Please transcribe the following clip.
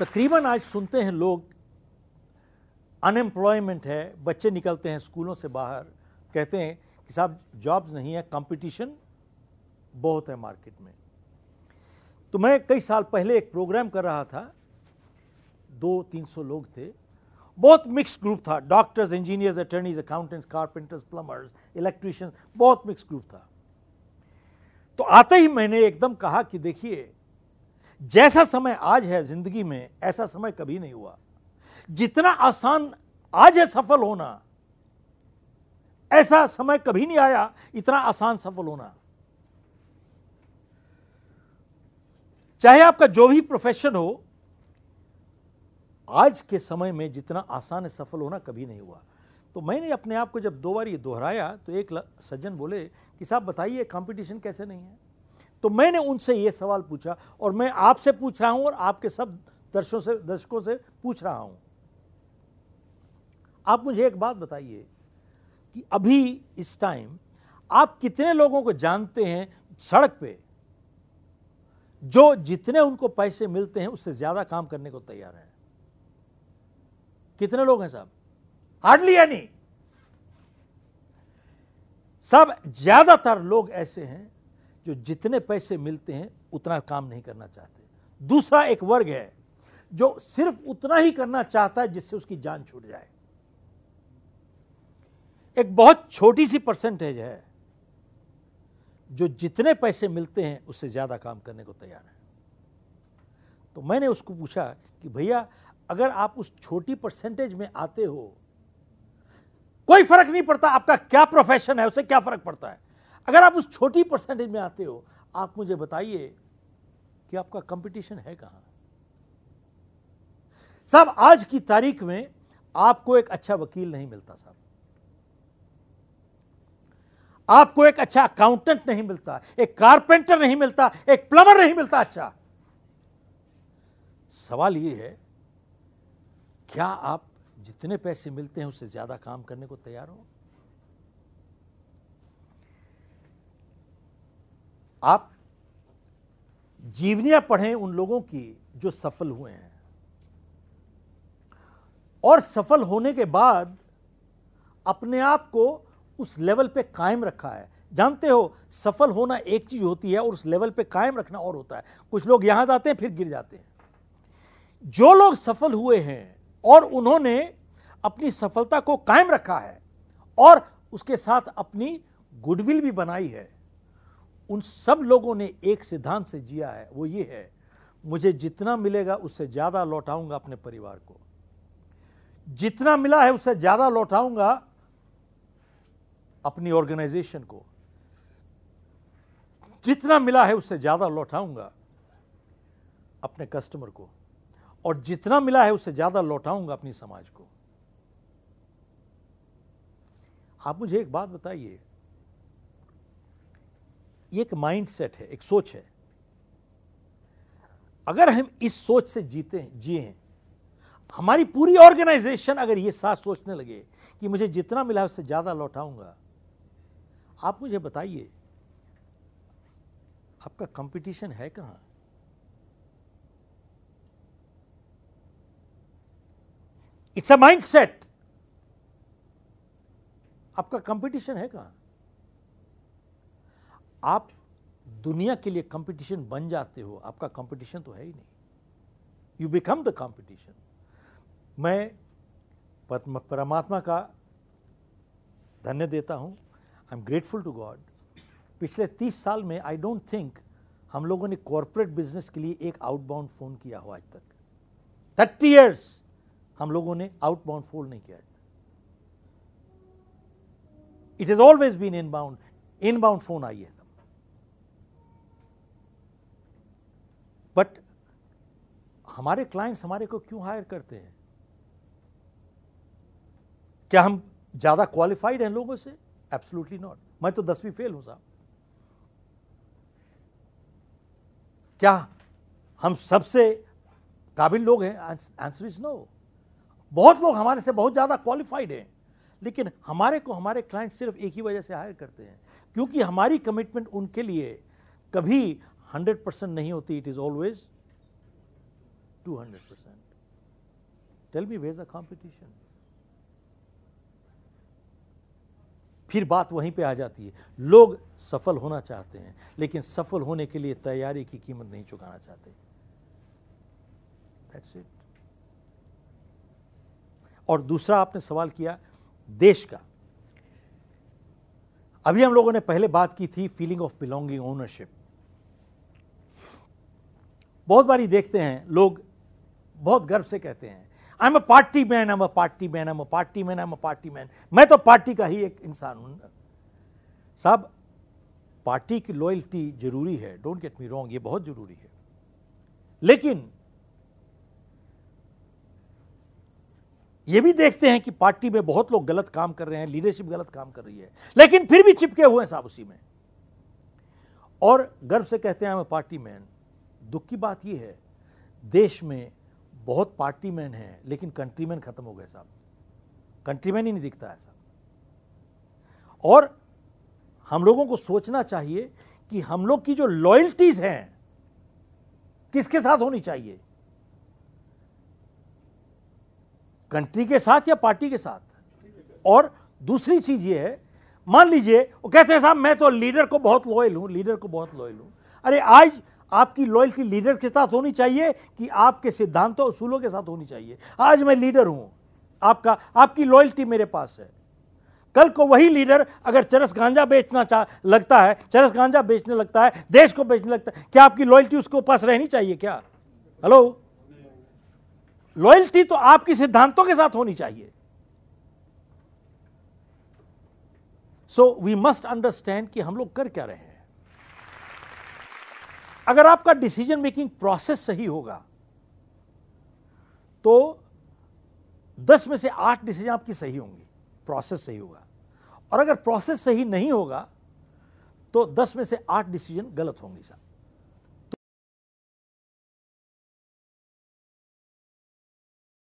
तकरीबन आज सुनते हैं लोग अनएम्प्लॉयमेंट है, बच्चे निकलते हैं स्कूलों से बाहर, कहते हैं कि साहब जॉब्स नहीं है कंपटीशन बहुत है मार्केट में। तो मैं कई साल पहले एक प्रोग्राम कर रहा था, दो तीन सौ लोग थे, बहुत मिक्स ग्रुप था doctors engineers attorneys accountants carpenters plumbers electricians बहुत मिक्स ग्रुप था। तो आते ही मैंने एकदम कहा कि देखिए जैसा समय आज है ज़िंदगी में, ऐसा समय कभी नहीं हुआ। जितना आसान आज है सफल होना, ऐसा समय कभी नहीं आया, इतना आसान सफल होना। चाहे आपका जो भी प्रोफेशन हो, आज के समय में जितना आसान है सफल होना कभी नहीं हुआ। तो मैंने अपने आप को जब दो बार ये दोहराया तो एक सज्जन बोले कि साहब बताइए कंपटीशन कैसे नहीं है? तो मैंने उनसे ये सवाल पूछा और मैं आपसे पूछ रहा हूँ और आपके सब दर्शकों से दर्शकों से पूछ रहा हूँ। आप मुझे एक बात बताइए कि अभी इस टाइम आप कितने लोगों को जानते हैं सड़क पे, जो जितने उनको पैसे मिलते हैं उससे ज़्यादा काम करने को तैयार है? कितने लोग हैं साहब? Hardly any. सब ज़्यादातर लोग ऐसे हैं जो जितने पैसे मिलते हैं, उतना काम नहीं करना चाहते। दूसरा एक वर्ग है, जो सिर्फ़ उतना ही करना चाहता है, जिससे उसकी जान छूट जाए। एक बहुत छोटी सी परसेंटेज है, जो जितने पैसे मिलते हैं, उससे ज़्यादा काम करने को तैयार है। तो मैंने उसको पूछा कि भैया, अगर आप उस छोटी परसेंटेज में आते हो, कोई फ़र्क नहीं पड़ता आपका क्या प्रोफेशन है उसे क्या फ़र्क पड़ता है। अगर आप उस छोटी परसेंटेज में आते हो, आप मुझे बताइए कि आपका कंपटीशन है कहाँ? साहब, आज की तारीख में आपको एक अच्छा वकील नहीं मिलता, साहब। आपको एक अच्छा अकाउंटेंट नहीं मिलता, एक कारपेंटर नहीं मिलता, एक प्लम्बर नहीं मिलता। अच्छा सवाल यह है, क्या आप जितने पैसे मिलते हैं उससे ज़्यादा काम करने को तैयार हो? आप जीवनियाँ पढ़ें उन लोगों की जो सफल हुए हैं। और सफल होने के बाद अपने आप को उस लेवल पे कायम रखा है। जानते हो, सफल होना एक चीज़ होती है और उस लेवल पे कायम रखना और होता है। कुछ लोग यहाँ जाते हैं, फिर गिर जाते हैं। जो लोग सफल हुए हैं और उन्होंने अपनी सफलता को कायम रखा है और उसके साथ अपनी गुडविल भी बनाई है उन सब लोगों ने एक सिद्धांत से जिया है, वो ये है, मुझे जितना मिलेगा उससे ज़्यादा लौटाऊँगा अपने परिवार को। जितना मिला है उससे ज़्यादा लौटाऊँगा अपनी ऑर्गेनाइजेशन को। जितना मिला है उससे ज़्यादा लौटाऊँगा अपने कस्टमर को, और जितना मिला है उससे ज़्यादा लौटाऊँगा अपनी समाज को। आप मुझे एक बात बताइए ये एक माइंड सेट है, एक सोच है। अगर हम इस सोच से जीते, जिए हैं, हमारी पूरी ऑर्गेनाइजेशन अगर ये साथ सोचने लगे कि मुझे जितना मिला उससे ज़्यादा लौटाऊँगा, आप मुझे बताइए, आपका कंपटीशन है कहाँ? इट्स अ माइंड सेट आपका कंपटीशन है कहाँ? आप दुनिया के लिए कंपटीशन बन जाते हो, आपका कंपटीशन तो है ही नहीं। यू बिकम द कंपटीशन मैं परमात्मा का धन्य देता हूँ। I am grateful to God पिछले तीस साल में आई डोंट थिंक हम लोगों ने कॉरपोरेट बिज़नेस के लिए एक आउटबाउंड फ़ोन किया हो आज तक। थर्टी ईयर्स हम लोगों ने आउटबाउंड फ़ोन नहीं किया it is always been inbound inbound phone आई है। हमारे क्लाइंट्स हमारे को क्यों हायर करते हैं? क्या हम ज़्यादा क्वालिफाइड हैं लोगों से? एब्सोल्युटली नॉट मैं तो दसवीं फेल हूँ साहब। क्या हम सबसे काबिल लोग हैं? आंसर इज़ नो बहुत लोग हमारे से बहुत ज़्यादा क्वालिफाइड हैं, लेकिन हमारे को हमारे क्लाइंट सिर्फ़ एक ही वजह से हायर करते हैं। क्योंकि हमारी कमिटमेंट उनके लिए कभी हंड्रेड परसेंट नहीं होती it is always 200 percent. Tell me, where's the competition? फिर बात वहीं पे आ जाती है। लोग सफल होना चाहते हैं, लेकिन सफल होने के लिए तैयारी की कीमत नहीं चुकाना चाहते। दैट्स इट और दूसरा आपने सवाल किया, देश का। अभी हम लोगों ने पहले बात की थी फीलिंग ऑफ़ बिलोंगिंग ओनरशिप बहुत बारी देखते हैं, लोग बहुत गर्व से कहते हैं। I am a party man am a party man am a party man am a party man मैं तो पार्टी का ही एक इंसान हूँ। साहब पार्टी की लॉयल्टी ज़रूरी है। डोंट गेट मी रॉन्ग ये बहुत ज़रूरी है। लेकिन, ये भी देखते हैं कि पार्टी में बहुत लोग गलत काम कर रहे हैं लीडरशिप गलत काम कर रही है। लेकिन फिर भी चिपके हुए हैं साहब उसी में। और गर्व से कहते हैं मैं पार्टी मैन दुख की बात यह है, देश में बहुत पार्टी मैन है, लेकिन कंट्रीमैन खत्म हो गए साहब। कंट्रीमैन ही नहीं दिखता है साहब। और हम लोगों को सोचना चाहिए कि हम लोग की जो लॉयल्टीज हैं, किसके साथ होनी चाहिए? कंट्री के साथ या पार्टी के साथ? और दूसरी चीज़ ये है, मान लीजिए, वो कहते हैं साहब, मैं तो लीडर को बहुत लॉयल हूँ लीडर को बहुत लॉयल हूँ। अरे आज आपकी लॉयल्टी लीडर के साथ होनी चाहिए कि आपके सिद्धांतों असूलों के साथ होनी चाहिए। आज मैं लीडर हूँ। आपका, आपकी लॉयल्टी मेरे पास है। कल को वही लीडर अगर चरस गांजा बेचना चाह लगता है, चरस गांजा बेचने लगता है, देश को बेचने लगता है, क्या आपकी लॉयल्टी उसको पास रहनी चाहिए क्या? हेलो लॉयल्टी तो आपकी सिद्धांतों के साथ होनी चाहिए। सो वी मस्ट अंडरस्टैंड कि हम लोग कर क्या रहे हैं। अगर आपका डिसीज़न मेकिंग प्रोसेस सही होगा तो दस में से आठ डिसीज़न आपकी सही होंगी। प्रोसेस सही होगा। और अगर प्रोसेस सही नहीं होगा तो दस में से आठ डिसीज़न गलत होंगे साहब